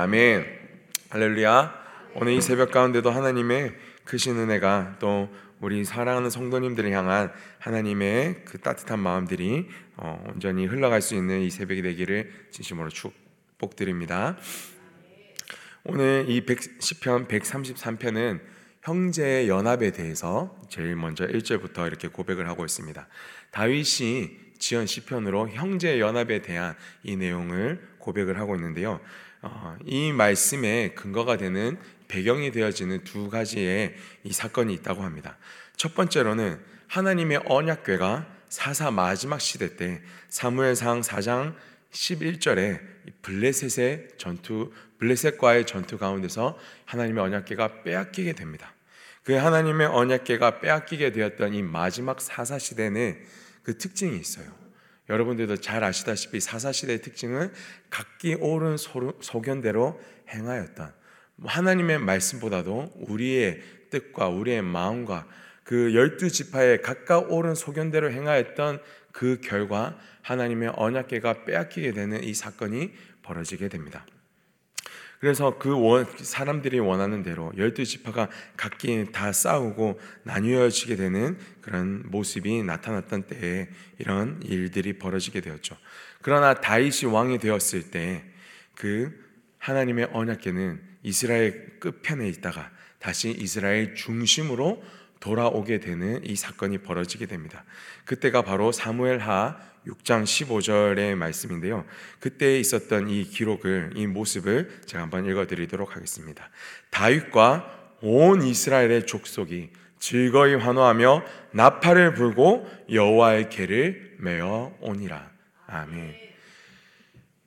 아멘. 할렐루야. 오늘 이 새벽 가운데도 하나님의 크신 은혜가 또 우리 사랑하는 성도님들을 향한 하나님의 그 따뜻한 마음들이 어, 온전히 흘러갈 수 있는 이 새벽이 되기를 진심으로 축복드립니다. 오늘 이 10편 133편은 형제의 연합에 대해서 제일 먼저 1절부터 이렇게 고백을 하고 있습니다. 다윗이 지은 시편으로 형제 연합에 대한 이 내용을 고백을 하고 있는데요. 어, 이 말씀의 근거가 되는 배경이 되어지는 두 가지의 이 사건이 있다고 합니다. 첫 번째로는 하나님의 언약궤가 사사 마지막 시대 때 사무엘상 4장 11절에 블레셋의 전투 블레셋과의 전투 가운데서 하나님의 언약궤가 빼앗기게 됩니다. 그 하나님의 언약궤가 빼앗기게 되었던 이 마지막 사사 시대는 그 특징이 있어요. 여러분들도 잘 아시다시피 사사시대의 특징은 각기 옳은 소견대로 행하였던 하나님의 말씀보다도 우리의 뜻과 우리의 마음과 그 열두 지파의 각각 옳은 소견대로 행하였던 그 결과 하나님의 언약계가 빼앗기게 되는 이 사건이 벌어지게 됩니다. 그래서 그 원, 사람들이 원하는 대로 열두 지파가 각기 다 싸우고 나뉘어지게 되는 그런 모습이 나타났던 때에 이런 일들이 벌어지게 되었죠. 그러나 다윗이 왕이 되었을 때 그 하나님의 언약궤는 이스라엘 끝편에 있다가 다시 이스라엘 중심으로 돌아오게 되는 이 사건이 벌어지게 됩니다. 그때가 바로 사무엘하 6장 15절의 말씀인데요. 그때 있었던 이 기록을 이 모습을 제가 한번 읽어 드리도록 하겠습니다. 다윗과 온 이스라엘의 족속이 즐거이 환호하며 나팔을 불고 여호와의 궤를 메어 오니라. 아멘.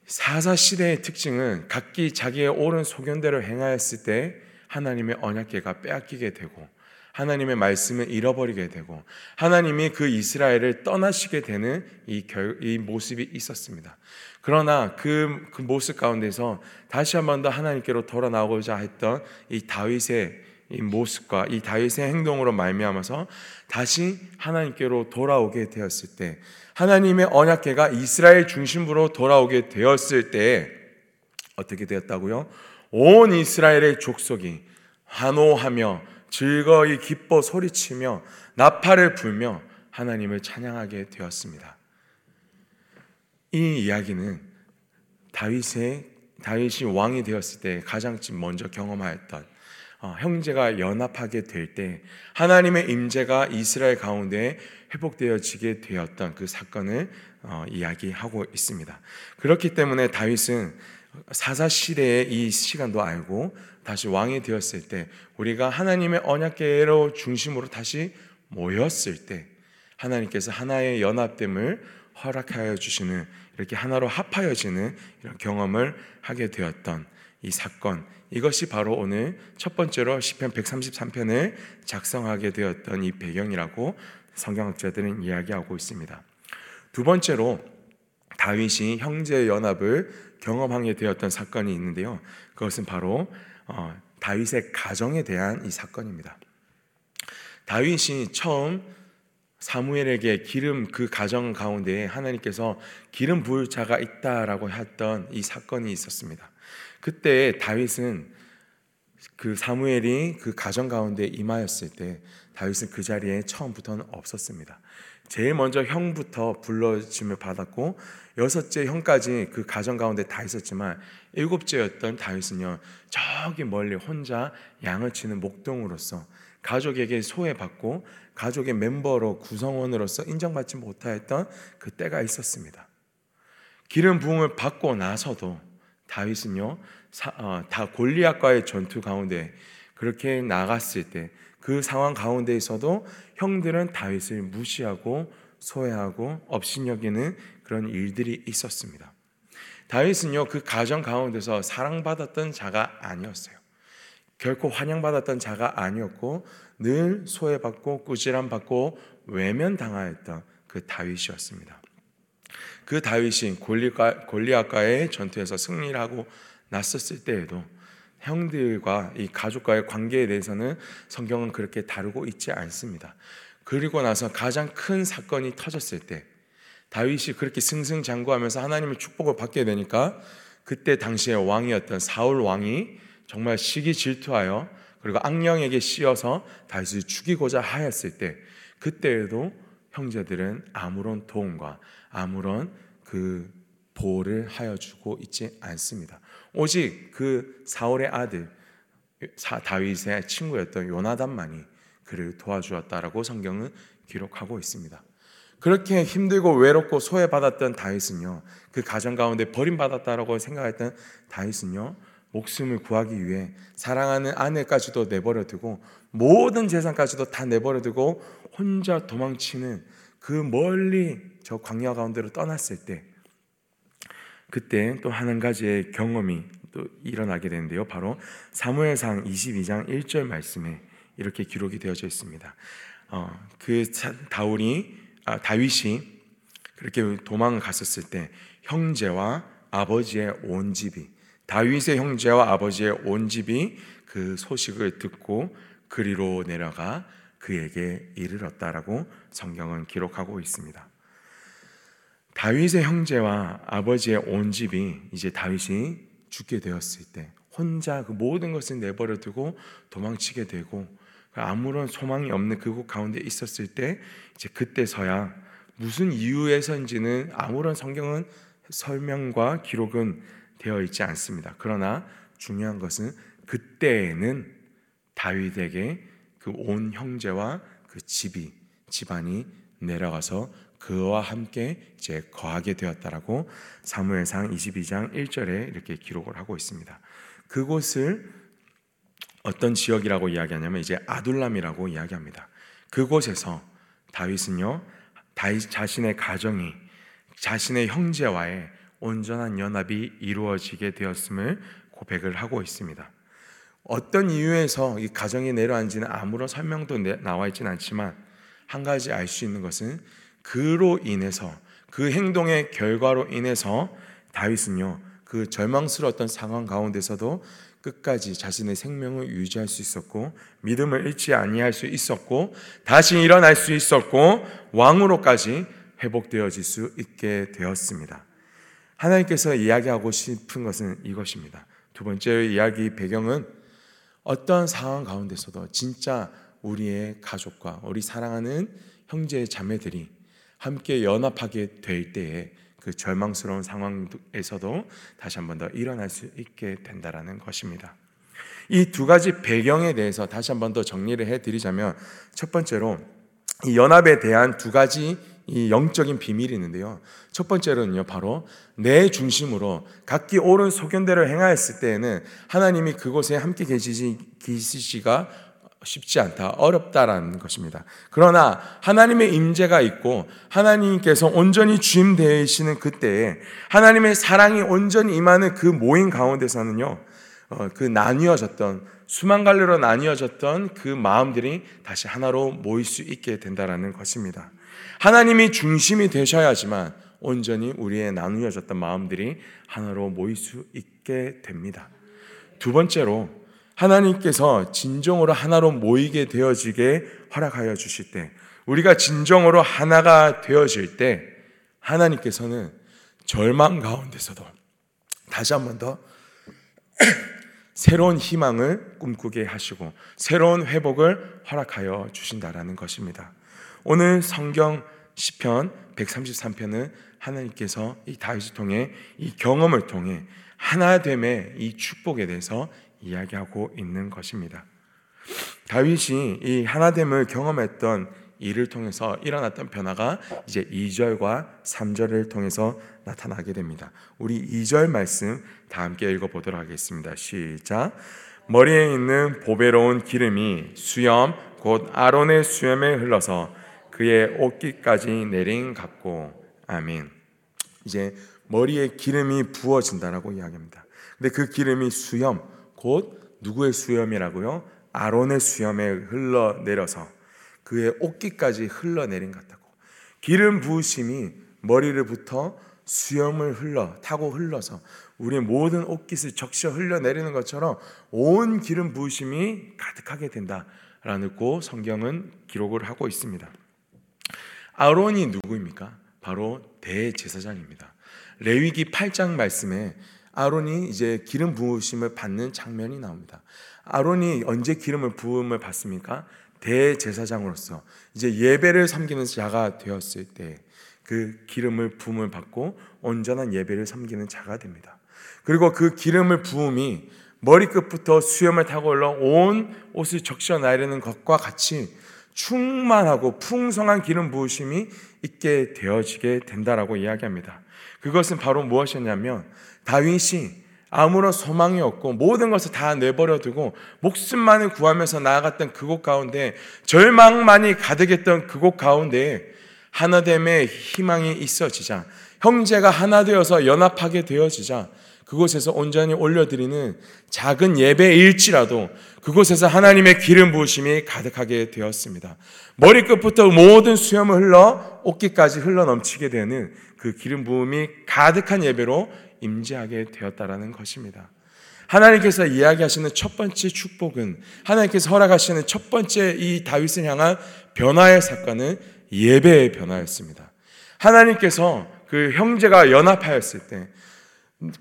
사사 시대의 특징은 각기 자기의 옳은 소견대로 행하였을 때 하나님의 언약궤가 빼앗기게 되고 하나님의 말씀을 잃어버리게 되고 하나님이 그 이스라엘을 떠나시게 되는 이, 결, 이 모습이 있었습니다. 그러나 그, 그 모습 가운데서 다시 한 번 더 하나님께로 돌아 나오고자 했던 이 다윗의 이 모습과 이 다윗의 행동으로 말미암아서 다시 하나님께로 돌아오게 되었을 때 하나님의 언약궤가 이스라엘 중심부로 돌아오게 되었을 때 어떻게 되었다고요? 온 이스라엘의 족속이 환호하며 즐거이 기뻐 소리치며 나팔을 불며 하나님을 찬양하게 되었습니다. 이 이야기는 다윗의 다윗이 왕이 되었을 때 가장 먼저 경험하였던 어, 형제가 연합하게 될 때 하나님의 임재가 이스라엘 가운데 회복되어지게 되었던 그 사건을 어, 이야기하고 있습니다. 그렇기 때문에 다윗은 사사 시대의 이 시간도 알고 다시 왕이 되었을 때 우리가 하나님의 언약계로 중심으로 다시 모였을 때 하나님께서 하나의 연합됨을 허락하여 주시는 이렇게 하나로 합하여지는 이런 경험을 하게 되었던 이 사건 이것이 바로 오늘 첫 번째로 시편 133편을 작성하게 되었던 이 배경이라고 성경학자들은 이야기하고 있습니다. 두 번째로 다윗이 형제 연합을 경험하게 되었던 사건이 있는데요. 그것은 바로 어, 다윗의 가정에 대한 이 사건입니다. 다윗이 처음 사무엘에게 기름 그 가정 가운데 하나님께서 기름 부을 자가 있다라고 했던 이 사건이 있었습니다. 그때 다윗은 그 사무엘이 그 가정 가운데 임하였을 때 다윗은 그 자리에 처음부터는 없었습니다. 제일 먼저 형부터 불러짐을 받았고 여섯째 형까지 그 가정 가운데 다 있었지만 일곱째였던 다윗은요 저기 멀리 혼자 양을 치는 목동으로서 가족에게 소외받고 가족의 멤버로 구성원으로서 인정받지 못하였던 그 때가 있었습니다. 기름 부음을 받고 나서도 다윗은요 어, 다 골리앗과의 전투 가운데 그렇게 나갔을 때 그 상황 가운데에서도 형들은 다윗을 무시하고 소외하고 업신여기는 그런 일들이 있었습니다. 다윗은요 그 가정 가운데서 사랑받았던 자가 아니었어요. 결코 환영받았던 자가 아니었고 늘 소외받고 꾸지람 받고 외면당하였던 그 다윗이었습니다. 그 다윗이 골리앗과의 전투에서 승리를 하고 났었을 때에도 형들과 이 가족과의 관계에 대해서는 성경은 그렇게 다루고 있지 않습니다. 그리고 나서 가장 큰 사건이 터졌을 때 다윗이 그렇게 승승장구하면서 하나님의 축복을 받게 되니까 그때 당시에 왕이었던 사울 왕이 정말 시기 질투하여 그리고 악령에게 씌어서 다윗을 죽이고자 하였을 때 그때에도 형제들은 아무런 도움과 아무런 그 보호를 하여 주고 있지 않습니다. 오직 그 사울의 아들 다윗의 친구였던 요나단만이 그를 도와주었다라고 성경은 기록하고 있습니다. 그렇게 힘들고 외롭고 소외받았던 다윗은요, 그 가정 가운데 버림받았다라고 생각했던 다윗은요, 목숨을 구하기 위해 사랑하는 아내까지도 내버려 두고 모든 재산까지도 다 내버려 두고 혼자 도망치는 그 멀리 저 광야 가운데로 떠났을 때 그때 또 한 가지의 경험이 또 일어나게 되는데요. 바로 사무엘상 22장 1절 말씀에 이렇게 기록이 되어져 있습니다. 어, 그 다울이 아, 다윗이 그렇게 도망을 갔었을 때 형제와 아버지의 온 집이 다윗의 형제와 아버지의 온 집이 그 소식을 듣고 그리로 내려가 그에게 이르렀다라고 성경은 기록하고 있습니다. 다윗의 형제와 아버지의 온 집이 이제 다윗이 죽게 되었을 때 혼자 그 모든 것을 내버려 두고 도망치게 되고 아무런 소망이 없는 그곳 가운데 있었을 때 이제 그때서야 무슨 이유에서인지는 아무런 성경은 설명과 기록은 되어 있지 않습니다. 그러나 중요한 것은 그때에는 다윗에게 그 온 형제와 그 집이 집안이 내려가서 그와 함께 이제 거하게 되었다라고 사무엘상 22장 1절에 이렇게 기록을 하고 있습니다. 그곳을 어떤 지역이라고 이야기하냐면 이제 아둘람이라고 이야기합니다. 그곳에서 다윗은요 다윗 자신의 가정이 자신의 형제와의 온전한 연합이 이루어지게 되었음을 고백을 하고 있습니다. 어떤 이유에서 이 가정이 내려앉지는 아무런 설명도 나와 있지는 않지만 한 가지 알 수 있는 것은 그로 인해서 그 행동의 결과로 인해서 다윗은요 그 절망스러웠던 상황 가운데서도 끝까지 자신의 생명을 유지할 수 있었고 믿음을 잃지 아니할 수 있었고 다시 일어날 수 있었고 왕으로까지 회복되어질 수 있게 되었습니다. 하나님께서 이야기하고 싶은 것은 이것입니다. 두 번째 이야기 배경은 어떤 상황 가운데서도 진짜 우리의 가족과 우리 사랑하는 형제 자매들이 함께 연합하게 될 때에 그 절망스러운 상황에서도 다시 한 번 더 일어날 수 있게 된다라는 것입니다. 이 두 가지 배경에 대해서 다시 한 번 더 정리를 해 드리자면 첫 번째로 이 연합에 대한 두 가지 이 영적인 비밀이 있는데요. 첫 번째로는요, 바로 내 중심으로 각기 옳은 소견대로 행하였을 때에는 하나님이 그곳에 함께 계시지, 계시지가 쉽지 않다, 어렵다라는 것입니다. 그러나 하나님의 임재가 있고 하나님께서 온전히 주임 되시는 그때에 하나님의 사랑이 온전히 임하는 그 모임 가운데서는요, 어, 그 나뉘어졌던 수만 갈래로 나뉘어졌던 그 마음들이 다시 하나로 모일 수 있게 된다라는 것입니다. 하나님이 중심이 되셔야지만 온전히 우리의 나누어졌던 마음들이 하나로 모일 수 있게 됩니다. 두 번째로 하나님께서 진정으로 하나로 모이게 되어지게 허락하여 주실 때 우리가 진정으로 하나가 되어질 때 하나님께서는 절망 가운데서도 다시 한 번 더 새로운 희망을 꿈꾸게 하시고 새로운 회복을 허락하여 주신다라는 것입니다. 오늘 성경 시편 133편은 하나님께서 이 다윗을 통해 이 경험을 통해 하나됨의 이 축복에 대해서 이야기하고 있는 것입니다. 다윗이 이 하나됨을 경험했던 이를 통해서 일어났던 변화가 이제 2절과 3절을 통해서 나타나게 됩니다. 우리 2절 말씀 다 함께 읽어 보도록 하겠습니다. 시작. 머리에 있는 보배로운 기름이 수염 곧 아론의 수염에 흘러서 그의 옷깃까지 내린 같고 아멘. 이제 머리에 기름이 부어진다라고 이야기합니다. 근데 그 기름이 수염 곧 누구의 수염이라고요? 아론의 수염에 흘러내려서 그의 옷깃까지 흘러내린 같다고. 기름 부으심이 머리를부터 수염을 흘러 타고 흘러서 우리의 모든 옷깃을 적셔 흘러내리는 것처럼 온 기름 부으심이 가득하게 된다라는 고 성경은 기록을 하고 있습니다. 아론이 누구입니까? 바로 대제사장입니다. 레위기 8장 말씀에 아론이 이제 기름 부으심을 받는 장면이 나옵니다. 아론이 언제 기름을 부음을 받습니까? 대제사장으로서 이제 예배를 섬기는 자가 되었을 때 그 기름을 부음을 받고 온전한 예배를 섬기는 자가 됩니다. 그리고 그 기름을 부음이 머리끝부터 수염을 타고 올라 온 옷을 적셔 나르는 것과 같이 충만하고 풍성한 기름 부으심이 있게 되어지게 된다라고 이야기합니다. 그것은 바로 무엇이었냐면 다윗이 아무런 소망이 없고 모든 것을 다 내버려 두고 목숨만을 구하면서 나아갔던 그곳 가운데 절망만이 가득했던 그곳 가운데 하나됨의 희망이 있어지자 형제가 하나 되어서 연합하게 되어지자 그곳에서 온전히 올려드리는 작은 예배일지라도 그곳에서 하나님의 기름 부으심이 가득하게 되었습니다. 머리끝부터 모든 수염을 흘러 옷깃까지 흘러 넘치게 되는 그 기름 부음이 가득한 예배로 임재하게 되었다라는 것입니다. 하나님께서 이야기하시는 첫 번째 축복은 하나님께서 허락하시는 첫 번째 이 다윗을 향한 변화의 사건은 예배의 변화였습니다. 하나님께서 그 형제가 연합하였을 때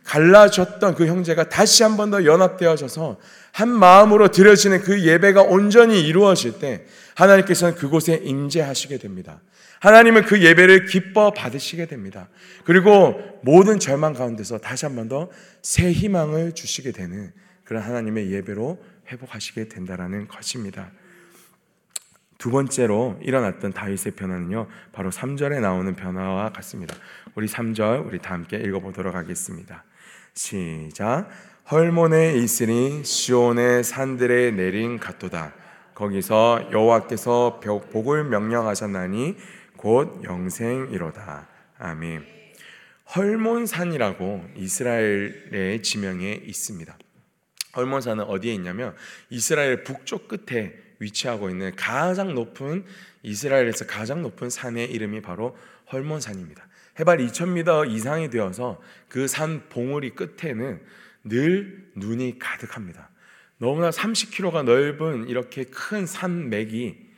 갈라졌던 그 형제가 다시 한 번 더 연합되어져서 한 마음으로 드려지는 그 예배가 온전히 이루어질 때 하나님께서는 그곳에 임재하시게 됩니다. 하나님은 그 예배를 기뻐 받으시게 됩니다. 그리고 모든 절망 가운데서 다시 한 번 더 새 희망을 주시게 되는 그런 하나님의 예배로 회복하시게 된다라는 것입니다. 두 번째로 일어났던 다윗의 변화는요, 바로 3절에 나오는 변화와 같습니다. 우리 3절, 우리 다 함께 읽어 보도록 하겠습니다. 시작. 헐몬에 있으니 시온의 산들에 내린 갓도다. 거기서 여호와께서 복을 명령하셨나니 곧 영생이로다. 아멘. 헐몬산이라고 이스라엘의 지명에 있습니다. 헐몬산은 어디에 있냐면 이스라엘 북쪽 끝에 위치하고 있는 가장 높은 이스라엘에서 가장 높은 산의 이름이 바로 헐몬산입니다. 해발 2,000m 이상이 되어서 그 산 봉우리 끝에는 늘 눈이 가득합니다. 너무나 30km가 넓은 이렇게 큰 산맥이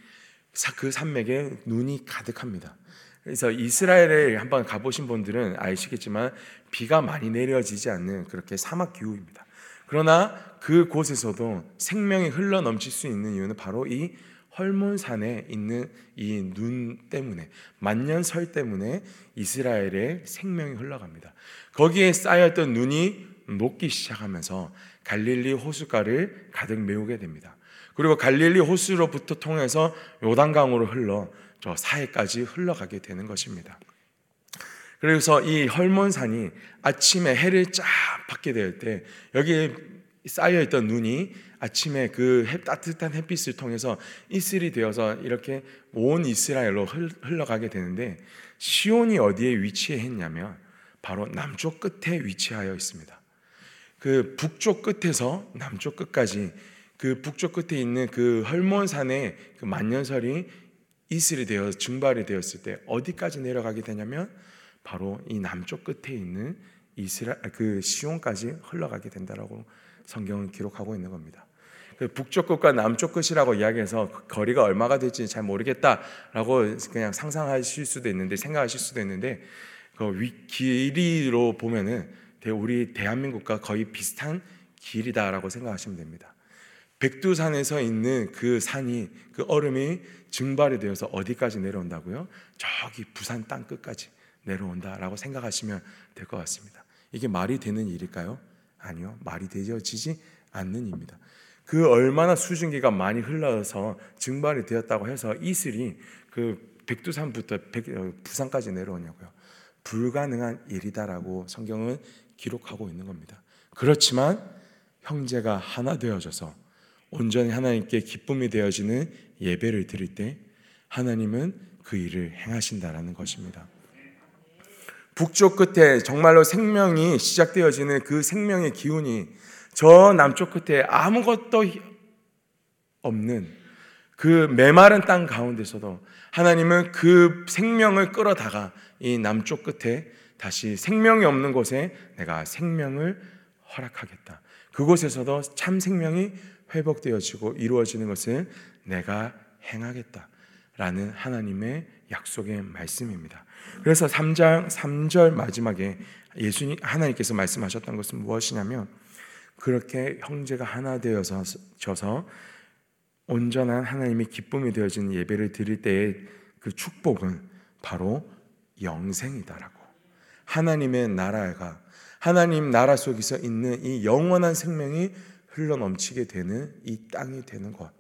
그 산맥에 눈이 가득합니다. 그래서 이스라엘에 한번 가보신 분들은 아시겠지만 비가 많이 내려지지 않는 그렇게 사막 기후입니다. 그러나 그 곳에서도 생명이 흘러 넘칠 수 있는 이유는 바로 이 헐몬산에 있는 이 눈 때문에 만년설 때문에 이스라엘의 생명이 흘러갑니다. 거기에 쌓였던 눈이 녹기 시작하면서 갈릴리 호수가를 가득 메우게 됩니다. 그리고 갈릴리 호수로부터 통해서 요단강으로 흘러 저 사해까지 흘러가게 되는 것입니다. 그래서 이 헐몬산이 아침에 해를 쫙 받게 될 때 여기에 쌓여 있던 눈이 아침에 그 따뜻한 햇빛을 통해서 이슬이 되어서 이렇게 온 이스라엘로 흘러가게 되는데 시온이 어디에 위치해 있냐면 바로 남쪽 끝에 위치하여 있습니다. 그 북쪽 끝에서 남쪽 끝까지 그 북쪽 끝에 있는 그 헐몬산의 그 만년설이 이슬이 되어 증발이 되었을 때 어디까지 내려가게 되냐면 바로 이 남쪽 끝에 있는 이스라 그 시온까지 흘러가게 된다라고 성경은 기록하고 있는 겁니다. 그 북쪽 끝과 남쪽 끝이라고 이야기해서 그 거리가 얼마가 될지 잘 모르겠다라고 그냥 상상하실 수도 있는데 생각하실 수도 있는데 그 길이로 보면은 우리 대한민국과 거의 비슷한 길이다라고 생각하시면 됩니다. 백두산에서 있는 그 산이 그 얼음이 증발이 되어서 어디까지 내려온다고요? 저기 부산 땅 끝까지 내려온다라고 생각하시면 될 것 같습니다. 이게 말이 되는 일일까요? 아니요. 말이 되어지지 않는 입니다. 그 얼마나 수증기가 많이 흘러서 증발이 되었다고 해서 이슬이 그 백두산부터 백, 어, 부산까지 내려오냐고요. 불가능한 일이다라고 성경은 기록하고 있는 겁니다. 그렇지만 형제가 하나 되어져서 온전히 하나님께 기쁨이 되어지는 예배를 드릴 때 하나님은 그 일을 행하신다라는 것입니다. 북쪽 끝에 정말로 생명이 시작되어지는 그 생명의 기운이 저 남쪽 끝에 아무것도 없는 그 메마른 땅 가운데서도 하나님은 그 생명을 끌어다가 이 남쪽 끝에 다시 생명이 없는 곳에 내가 생명을 허락하겠다. 그곳에서도 참 생명이 회복되어지고 이루어지는 것을 내가 행하겠다. 라는 하나님의 약속의 말씀입니다. 그래서 3장 3절 마지막에 예수님 하나님께서 말씀하셨던 것은 무엇이냐면 그렇게 형제가 하나 되어서 져서 온전한 하나님의 기쁨이 되어진 예배를 드릴 때의 그 축복은 바로 영생이다라고. 하나님의 나라가 하나님 나라 속에서 있는 이 영원한 생명이 흘러 넘치게 되는 이 땅이 되는 것.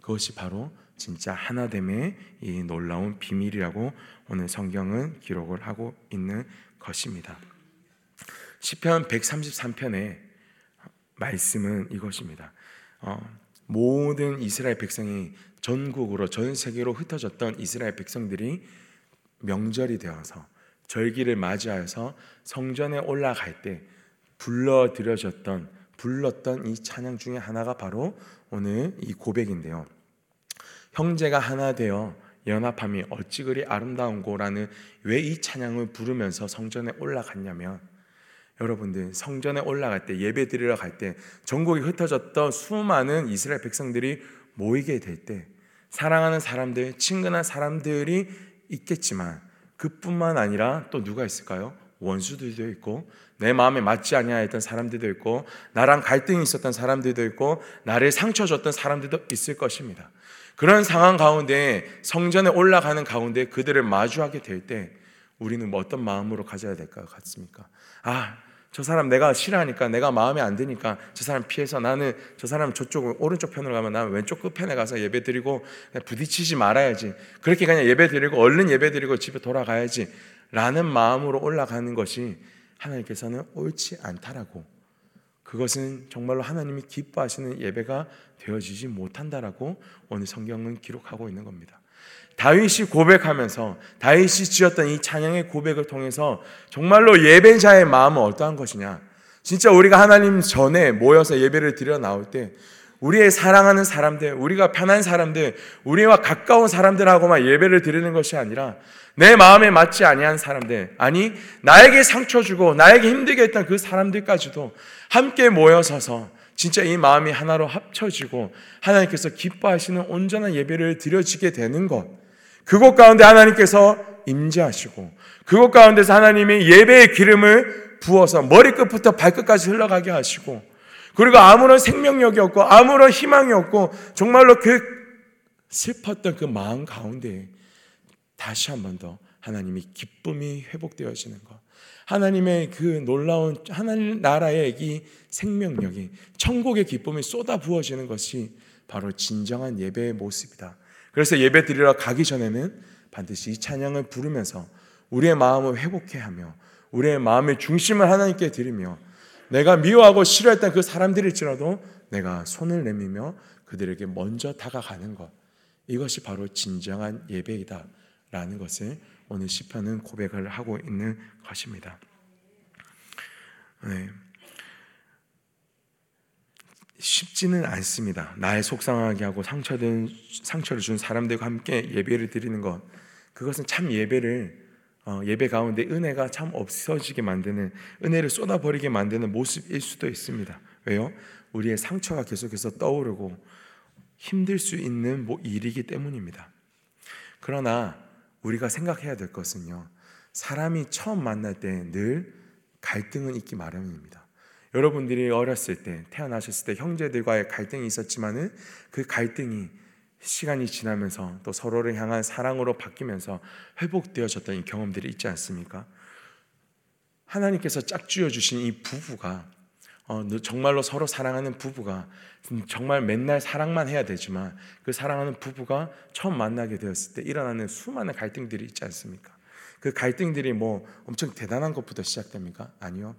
그것이 바로 진짜 하나됨의 이 놀라운 비밀이라고 오늘 성경은 기록을 하고 있는 것입니다. 시편 133편의 말씀은 이것입니다. 어, 모든 이스라엘 백성이 전국으로 전 세계로 흩어졌던 이스라엘 백성들이 명절이 되어서 절기를 맞이하여서 성전에 올라갈 때 불러 드려졌던 불렀던 이 찬양 중에 하나가 바로 오늘 이 고백인데요. 형제가 하나 되어 연합함이 어찌 그리 아름다운고라는 왜 이 찬양을 부르면서 성전에 올라갔냐면 여러분들 성전에 올라갈 때 예배 드리러 갈 때 전국에 흩어졌던 수많은 이스라엘 백성들이 모이게 될 때 사랑하는 사람들, 친근한 사람들이 있겠지만 그뿐만 아니라 또 누가 있을까요? 원수들도 있고 내 마음에 맞지 아니하였던 사람들도 있고 나랑 갈등이 있었던 사람들도 있고 나를 상처 줬던 사람들도 있을 것입니다. 그런 상황 가운데 성전에 올라가는 가운데 그들을 마주하게 될 때 우리는 뭐 어떤 마음으로 가져야 될것 같습니까? 아, 저 사람 내가 싫어하니까 내가 마음에 안 드니까 저 사람 피해서 나는 저 사람 저쪽 오른쪽 편으로 가면 나는 왼쪽 끝편에 가서 예배 드리고 부딪히지 말아야지. 그렇게 그냥 예배 드리고 얼른 예배 드리고 집에 돌아가야지. 라는 마음으로 올라가는 것이 하나님께서는 옳지 않다라고 그것은 정말로 하나님이 기뻐하시는 예배가 되어지지 못한다라고 오늘 성경은 기록하고 있는 겁니다. 다윗이 고백하면서 다윗이 지었던 이 찬양의 고백을 통해서 정말로 예배자의 마음은 어떠한 것이냐? 진짜 우리가 하나님 전에 모여서 예배를 드려 나올 때 우리의 사랑하는 사람들, 우리가 편한 사람들, 우리와 가까운 사람들하고만 예배를 드리는 것이 아니라 내 마음에 맞지 아니한 사람들, 아니 나에게 상처 주고 나에게 힘들게 했던 그 사람들까지도 함께 모여서서 진짜 이 마음이 하나로 합쳐지고 하나님께서 기뻐하시는 온전한 예배를 드려지게 되는 것. 그곳 가운데 하나님께서 임재하시고 그곳 가운데서 하나님이 예배의 기름을 부어서 머리끝부터 발끝까지 흘러가게 하시고 그리고 아무런 생명력이 없고 아무런 희망이 없고 정말로 그 슬펐던 그 마음 가운데 다시 한 번 더 하나님이 기쁨이 회복되어지는 것. 하나님의 그 놀라운 하나님 나라의 이 생명력이 천국의 기쁨이 쏟아 부어지는 것이 바로 진정한 예배의 모습이다. 그래서 예배 드리러 가기 전에는 반드시 이 찬양을 부르면서 우리의 마음을 회복해 하며 우리의 마음의 중심을 하나님께 드리며 내가 미워하고 싫어했던 그 사람들일지라도 내가 손을 내밀며 그들에게 먼저 다가가는 것. 이것이 바로 진정한 예배이다. 라는 것을 오늘 시편은 고백을 하고 있는 것입니다. 네. 쉽지는 않습니다. 나의 속상하게 하고 상처된 상처를 준 사람들과 함께 예배를 드리는 것 그것은 참 예배를 어, 예배 가운데 은혜가 참 없어지게 만드는 은혜를 쏟아버리게 만드는 모습일 수도 있습니다. 왜요? 우리의 상처가 계속해서 떠오르고 힘들 수 있는 뭐 일이기 때문입니다. 그러나 우리가 생각해야 될 것은요. 사람이 처음 만날 때 늘 갈등은 있기 마련입니다. 여러분들이 어렸을 때 태어나셨을 때 형제들과의 갈등이 있었지만은 그 갈등이 시간이 지나면서 또 서로를 향한 사랑으로 바뀌면서 회복되어졌던 이 경험들이 있지 않습니까? 하나님께서 짝지어 주신 이 부부가 어, 정말로 서로 사랑하는 부부가 정말 맨날 사랑만 해야 되지만 그 사랑하는 부부가 처음 만나게 되었을 때 일어나는 수많은 갈등들이 있지 않습니까? 그 갈등들이 뭐 엄청 대단한 것부터 시작됩니까? 아니요.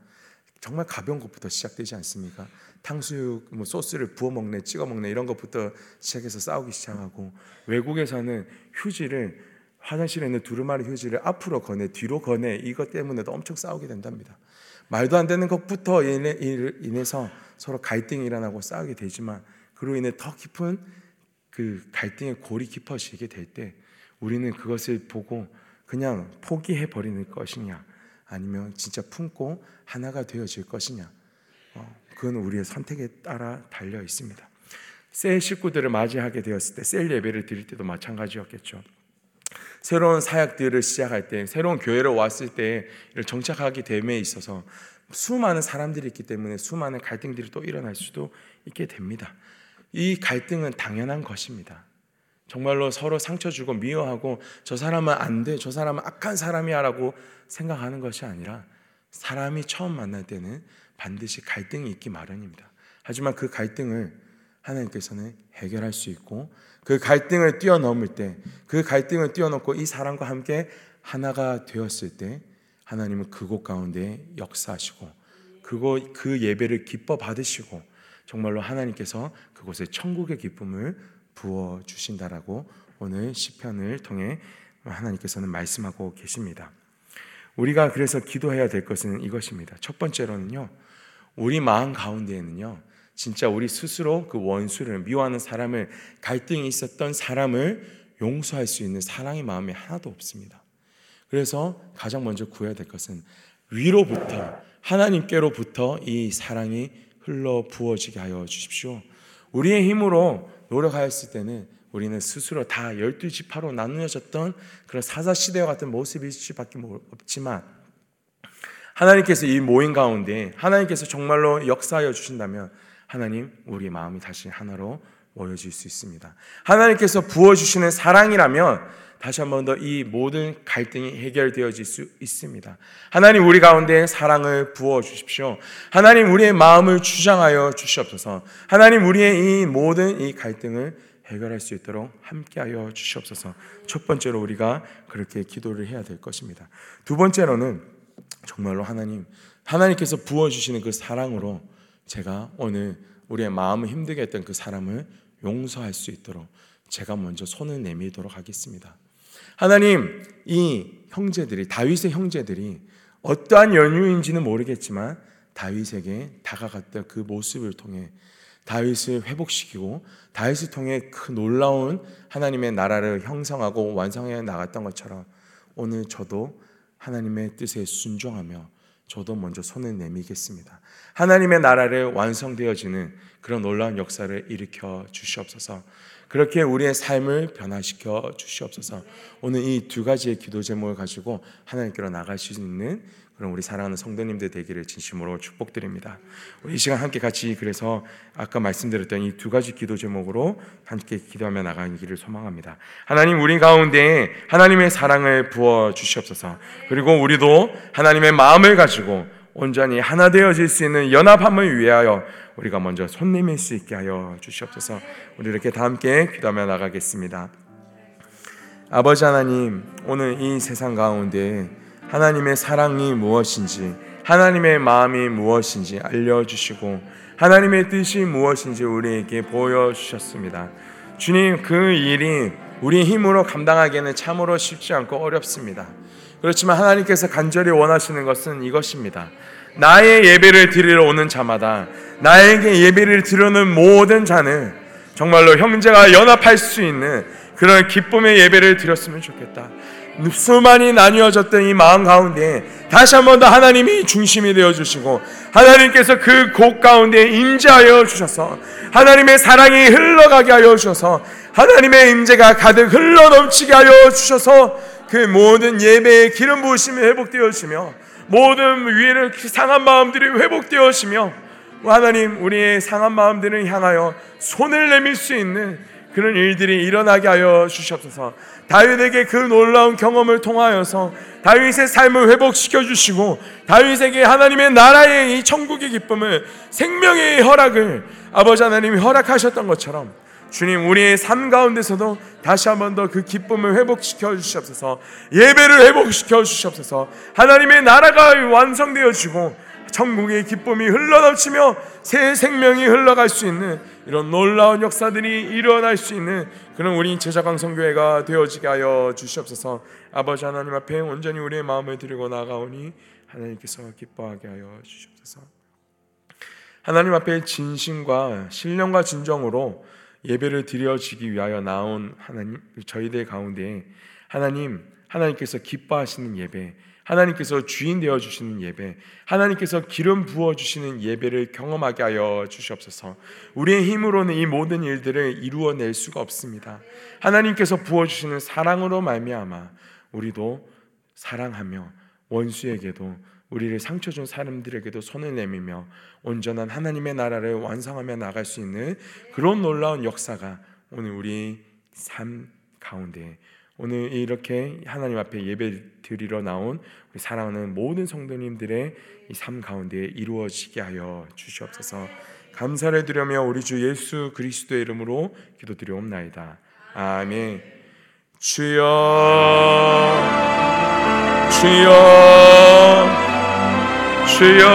정말 가벼운 것부터 시작되지 않습니까? 탕수육 뭐 소스를 부어 먹네, 찍어 먹네 이런 것부터 시작해서 싸우기 시작하고 외국에서는 휴지를 화장실에 있는 두루마리 휴지를 앞으로 거내, 뒤로 거내 이것 때문에도 엄청 싸우게 된답니다. 말도 안 되는 것부터 인해서 서로 갈등이 일어나고 싸우게 되지만 그로 인해 더 깊은 그 갈등의 골이 깊어지게 될 때 우리는 그것을 보고 그냥 포기해 버리는 것이냐 아니면 진짜 품고 하나가 되어질 것이냐. 어, 그건 우리의 선택에 따라 달려 있습니다. 셀 식구들을 맞이하게 되었을 때, 셀 예배를 드릴 때도 마찬가지였겠죠. 새로운 사역들을 시작할 때, 새로운 교회로 왔을 때 정착하게 됨에 있어서 수많은 사람들이 있기 때문에 수많은 갈등들이 또 일어날 수도 있게 됩니다. 이 갈등은 당연한 것입니다. 정말로 서로 상처 주고 미워하고 저 사람은 안 돼, 저 사람은 악한 사람이야라고 생각하는 것이 아니라 사람이 처음 만날 때는 반드시 갈등이 있기 마련입니다. 하지만 그 갈등을 하나님께서는 해결할 수 있고 그 갈등을 뛰어넘을 때, 그 갈등을 뛰어넘고 이 사람과 함께 하나가 되었을 때 하나님은 그곳 가운데 역사하시고 그곳 그 예배를 기뻐 받으시고 정말로 하나님께서 그곳에 천국의 기쁨을 부어 주신다라고 오늘 시편을 통해 하나님께서는 말씀하고 계십니다. 우리가 그래서 기도해야 될 것은 이것입니다. 첫 번째로는요. 우리 마음 가운데에는요. 진짜 우리 스스로 그 원수를 미워하는 사람을 갈등이 있었던 사람을 용서할 수 있는 사랑의 마음이 하나도 없습니다. 그래서 가장 먼저 구해야 될 것은 위로부터 하나님께로부터 이 사랑이 흘러 부어지게 하여 주십시오. 우리의 힘으로 노력하였을 때는 우리는 스스로 다 열두 지파로 나누어졌던 그런 사사 시대와 같은 모습일 수밖에 없지만 하나님께서 이 모임 가운데 하나님께서 정말로 역사하여 주신다면 하나님 우리의 마음이 다시 하나로 모여질 수 있습니다. 하나님께서 부어 주시는 사랑이라면 다시 한 번 더 이 모든 갈등이 해결되어질 수 있습니다. 하나님 우리 가운데 사랑을 부어 주십시오. 하나님 우리의 마음을 주장하여 주시옵소서. 하나님 우리의 이 모든 이 갈등을 해결할 수 있도록 함께하여 주시옵소서. 첫 번째로 우리가 그렇게 기도를 해야 될 것입니다. 두 번째로는 정말로 하나님 하나님께서 부어 주시는 그 사랑으로 제가 오늘 우리의 마음을 힘들게 했던 그 사람을 용서할 수 있도록 제가 먼저 손을 내밀도록 하겠습니다. 하나님, 이 형제들이, 다윗의 형제들이 어떠한 연유인지는 모르겠지만 다윗에게 다가갔던 그 모습을 통해 다윗을 회복시키고 다윗을 통해 그 놀라운 하나님의 나라를 형성하고 완성해 나갔던 것처럼 오늘 저도 하나님의 뜻에 순종하며 저도 먼저 손을 내미겠습니다. 하나님의 나라를 완성되어지는 그런 놀라운 역사를 일으켜 주시옵소서. 그렇게 우리의 삶을 변화시켜 주시옵소서. 오늘 이 두 가지의 기도 제목을 가지고 하나님께로 나갈 수 있는 그런 우리 사랑하는 성도님들 되기를 진심으로 축복드립니다. 우리 이 시간 함께 같이 그래서 아까 말씀드렸던 이 두 가지 기도 제목으로 함께 기도하며 나가기를 소망합니다. 하나님 우리 가운데 하나님의 사랑을 부어 주시옵소서. 그리고 우리도 하나님의 마음을 가지고 온전히 하나 되어질 수 있는 연합함을 위하여 우리가 먼저 손 내밀 수 있게 하여 주시옵소서. 우리 이렇게 다 함께 기도하며 나가겠습니다. 아버지 하나님, 오늘 이 세상 가운데 하나님의 사랑이 무엇인지, 하나님의 마음이 무엇인지 알려주시고, 하나님의 뜻이 무엇인지 우리에게 보여주셨습니다. 주님, 그 일이 우리 힘으로 감당하기에는 참으로 쉽지 않고 어렵습니다. 그렇지만 하나님께서 간절히 원하시는 것은 이것입니다. 나의 예배를 드리러 오는 자마다 나에게 예배를 드리는 모든 자는 정말로 형제가 연합할 수 있는 그런 기쁨의 예배를 드렸으면 좋겠다. 수많이 나뉘어졌던 이 마음 가운데 다시 한 번 더 하나님이 중심이 되어 주시고 하나님께서 그 곳 가운데 임재하여 주셔서 하나님의 사랑이 흘러가게 하여 주셔서 하나님의 임재가 가득 흘러 넘치게 하여 주셔서 그 모든 예배의 기름 부으심이 회복되어지며 모든 위에는 상한 마음들이 회복되어지며 하나님 우리의 상한 마음들을 향하여 손을 내밀 수 있는 그런 일들이 일어나게 하여 주시옵소서. 다윗에게 그 놀라운 경험을 통하여서 다윗의 삶을 회복시켜 주시고 다윗에게 하나님의 나라의 이 천국의 기쁨을 생명의 허락을 아버지 하나님이 허락하셨던 것처럼 주님 우리의 삶 가운데서도 다시 한번 더 그 기쁨을 회복시켜 주시옵소서. 예배를 회복시켜 주시옵소서. 하나님의 나라가 완성되어지고 천국의 기쁨이 흘러넘치며 새 생명이 흘러갈 수 있는 이런 놀라운 역사들이 일어날 수 있는 그런 우리 제자광성교회가 되어지게 하여 주시옵소서. 아버지 하나님 앞에 온전히 우리의 마음을 드리고 나가오니 하나님께서 기뻐하게 하여 주시옵소서. 하나님 앞에 진심과 신령과 진정으로 예배를 드려지기 위하여 나온 하나님 저희들 가운데 하나님 하나님께서 기뻐하시는 예배 하나님께서 주인 되어 주시는 예배, 하나님께서 기름 부어 주시는 예배를 경험하게 하여 주시옵소서. 우리의 힘으로는 이 모든 일들을 이루어 낼 수가 없습니다. 하나님께서 부어 주시는 사랑으로 말미암아 우리도 사랑하며 원수에게도 우리를 상처 준 사람들에게도 손을 내밀며 온전한 하나님의 나라를 완성하며 나갈 수 있는 그런 놀라운 역사가 오늘 우리 삶 가운데 오늘 이렇게 하나님 앞에 예배 드리러 나온 우리 사랑하는 모든 성도님들의 이 삶 가운데 이루어지게 하여 주시옵소서. 감사를 드려며 우리 주 예수 그리스도의 이름으로 기도드리옵나이다. 아멘. 주여, 주여, 주여.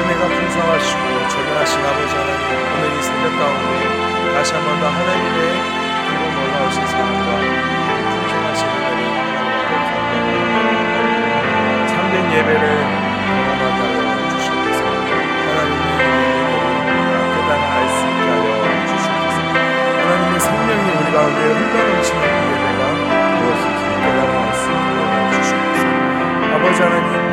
은혜가 풍성하시고 전능하신 아버지 하나님 오늘 이 새벽 가운데 다시 한 번 더 하나님의 기름 올라오신 사랑과 풍성하신 하나님 참된 예배를 경험하게 하여 주시옵소서. 하나님의 깨달아 알수 있게 하여 주시옵소서. 하나님의 성령이 우리 가운데 흘러넘치는 telling